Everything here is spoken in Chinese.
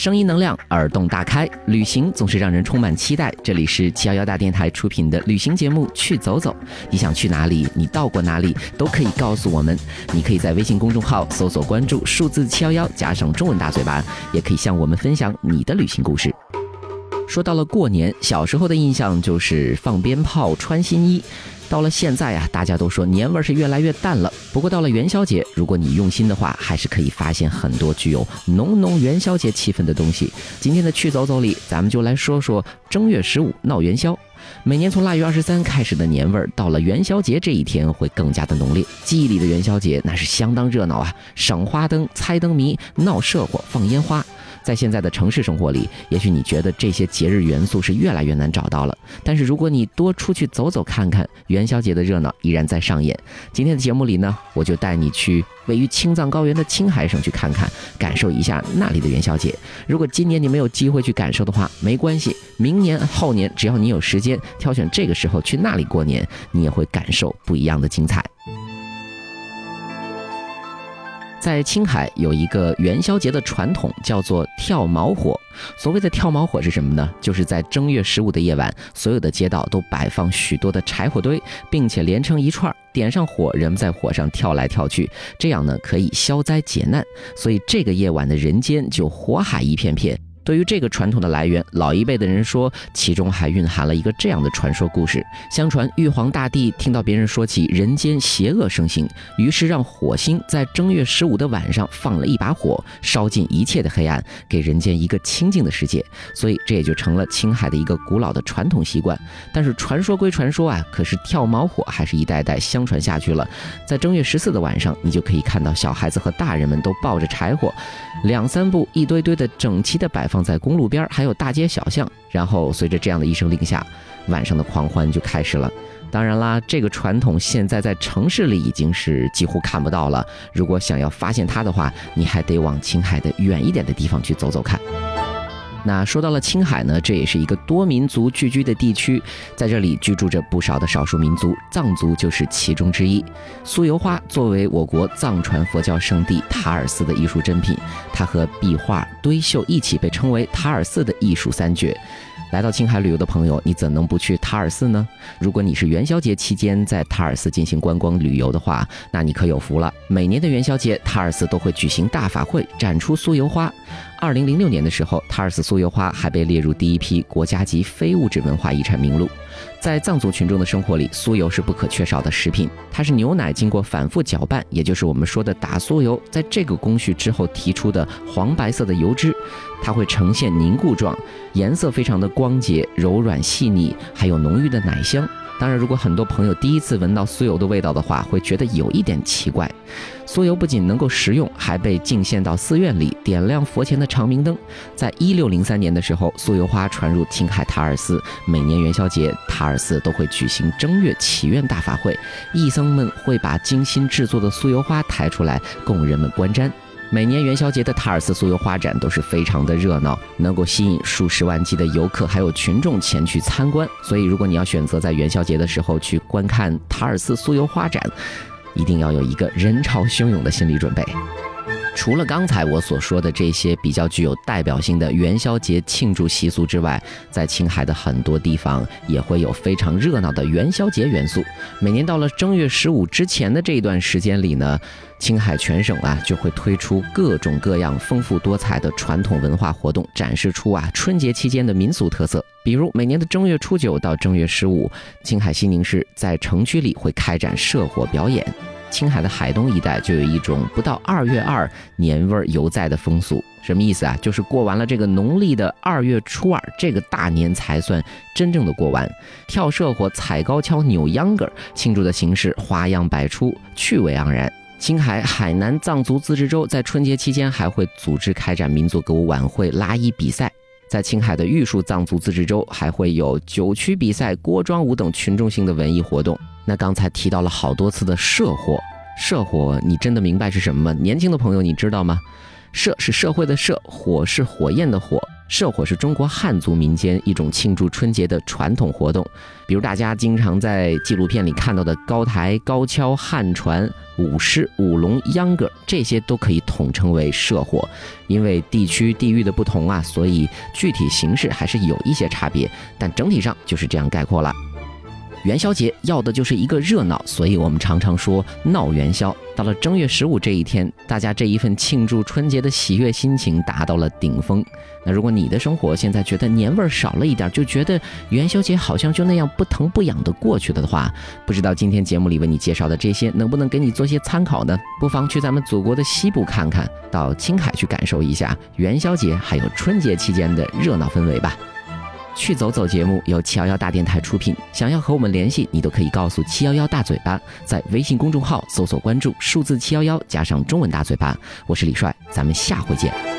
声音能量，耳洞大开，旅行总是让人充满期待。这里是七幺幺大电台出品的旅行节目《去走走》，你想去哪里？你到过哪里？都可以告诉我们。你可以在微信公众号搜索关注数字七幺幺，加上中文大嘴巴，也可以向我们分享你的旅行故事。说到了过年，小时候的印象就是放鞭炮、穿新衣。到了现在啊，大家都说年味是越来越淡了。不过到了元宵节，如果你用心的话，还是可以发现很多具有浓浓元宵节气氛的东西。今天的去走走里，咱们就来说说正月十五闹元宵。每年从腊月二十三开始的年味儿，到了元宵节这一天会更加的浓烈。记忆里的元宵节那是相当热闹啊，赏花灯、猜灯谜、闹社火、放烟花。在现在的城市生活里，也许你觉得这些节日元素是越来越难找到了。但是如果你多出去走走看看，元宵节的热闹依然在上演。今天的节目里呢，我就带你去位于青藏高原的青海省去看看，感受一下那里的元宵节。如果今年你没有机会去感受的话，没关系，明年后年只要你有时间，挑选这个时候去那里过年，你也会感受不一样的精彩。在青海有一个元宵节的传统，叫做跳毛火。所谓的跳毛火是什么呢？就是在正月十五的夜晚，所有的街道都摆放许多的柴火堆，并且连成一串，点上火，人们在火上跳来跳去，这样呢可以消灾解难。所以这个夜晚的人间就火海一片片。对于这个传统的来源，老一辈的人说，其中还蕴含了一个这样的传说故事。相传玉皇大帝听到别人说起人间邪恶盛行，于是让火星在正月十五的晚上放了一把火，烧尽一切的黑暗，给人间一个清净的世界。所以这也就成了青海的一个古老的传统习惯。但是传说归传说啊，可是跳毛火还是一代代相传下去了。在正月十四的晚上，你就可以看到小孩子和大人们都抱着柴火，两三步一堆堆的整齐的摆。放在公路边，还有大街小巷，然后随着这样的一声令下，晚上的狂欢就开始了。当然啦，这个传统现在在城市里已经是几乎看不到了。如果想要发现它的话，你还得往青海的远一点的地方去走走看。那说到了青海呢，这也是一个多民族聚居的地区，在这里居住着不少的少数民族，藏族就是其中之一。酥油花作为我国藏传佛教圣地塔尔寺的艺术珍品，它和壁画、堆绣一起被称为塔尔寺的艺术三绝。来到青海旅游的朋友，你怎能不去塔尔寺呢？如果你是元宵节期间在塔尔寺进行观光旅游的话，那你可有福了。每年的元宵节，塔尔寺都会举行大法会，展出酥油花。二零零六年的时候，塔尔寺酥油花还被列入第一批国家级非物质文化遗产名录。在藏族群众的生活里，酥油是不可缺少的食品。它是牛奶经过反复搅拌，也就是我们说的打酥油，在这个工序之后提出的黄白色的油脂，它会呈现凝固状，颜色非常的光洁、柔软、细腻，还有浓郁的奶香。当然，如果很多朋友第一次闻到酥油的味道的话，会觉得有一点奇怪。酥油不仅能够食用，还被敬献到寺院里点亮佛前的长明灯。在一六零三年的时候，酥油花传入青海塔尔寺，每年元宵节，塔尔寺都会举行正月祈愿大法会，义僧们会把精心制作的酥油花抬出来供人们观瞻。每年元宵节的塔尔寺酥油花展都是非常的热闹，能够吸引数十万计的游客还有群众前去参观。所以，如果你要选择在元宵节的时候去观看塔尔寺酥油花展，一定要有一个人潮汹涌的心理准备。除了刚才我所说的这些比较具有代表性的元宵节庆祝习俗之外，在青海的很多地方也会有非常热闹的元宵节元素。每年到了正月十五之前的这一段时间里呢，青海全省啊就会推出各种各样丰富多彩的传统文化活动，展示出啊春节期间的民俗特色。比如每年的正月初九到正月十五，青海西宁市在城区里会开展社火表演。青海的海东一带就有一种不到二月二年味儿犹在的风俗，什么意思啊？就是过完了这个农历的二月初二，这个大年才算真正的过完。跳社火、踩高跷、扭秧歌，庆祝的形式花样百出，趣味盎然。青海海南藏族自治州在春节期间还会组织开展民族歌舞晚会、拉伊比赛。在青海的玉树藏族自治州还会有酒曲比赛、锅庄舞等群众性的文艺活动。那刚才提到了好多次的社火，社火，你真的明白是什么吗？年轻的朋友，你知道吗？社是社会的社，火是火焰的火。社火是中国汉族民间一种庆祝春节的传统活动，比如大家经常在纪录片里看到的高台、高跷、汉传、舞狮、舞龙、秧歌，这些都可以统称为社火。因为地区地域的不同啊，所以具体形式还是有一些差别，但整体上就是这样概括了。元宵节要的就是一个热闹，所以我们常常说闹元宵。到了正月十五这一天，大家这一份庆祝春节的喜悦心情达到了顶峰。那如果你的生活现在觉得年味儿少了一点，就觉得元宵节好像就那样不疼不痒的过去了的话，不知道今天节目里为你介绍的这些能不能给你做些参考呢？不妨去咱们祖国的西部看看，到青海去感受一下元宵节还有春节期间的热闹氛围吧。去走走节目由七幺幺大电台出品，想要和我们联系，你都可以告诉七幺幺大嘴巴，在微信公众号搜索关注数字七幺幺加上中文大嘴巴，我是李帅，咱们下回见。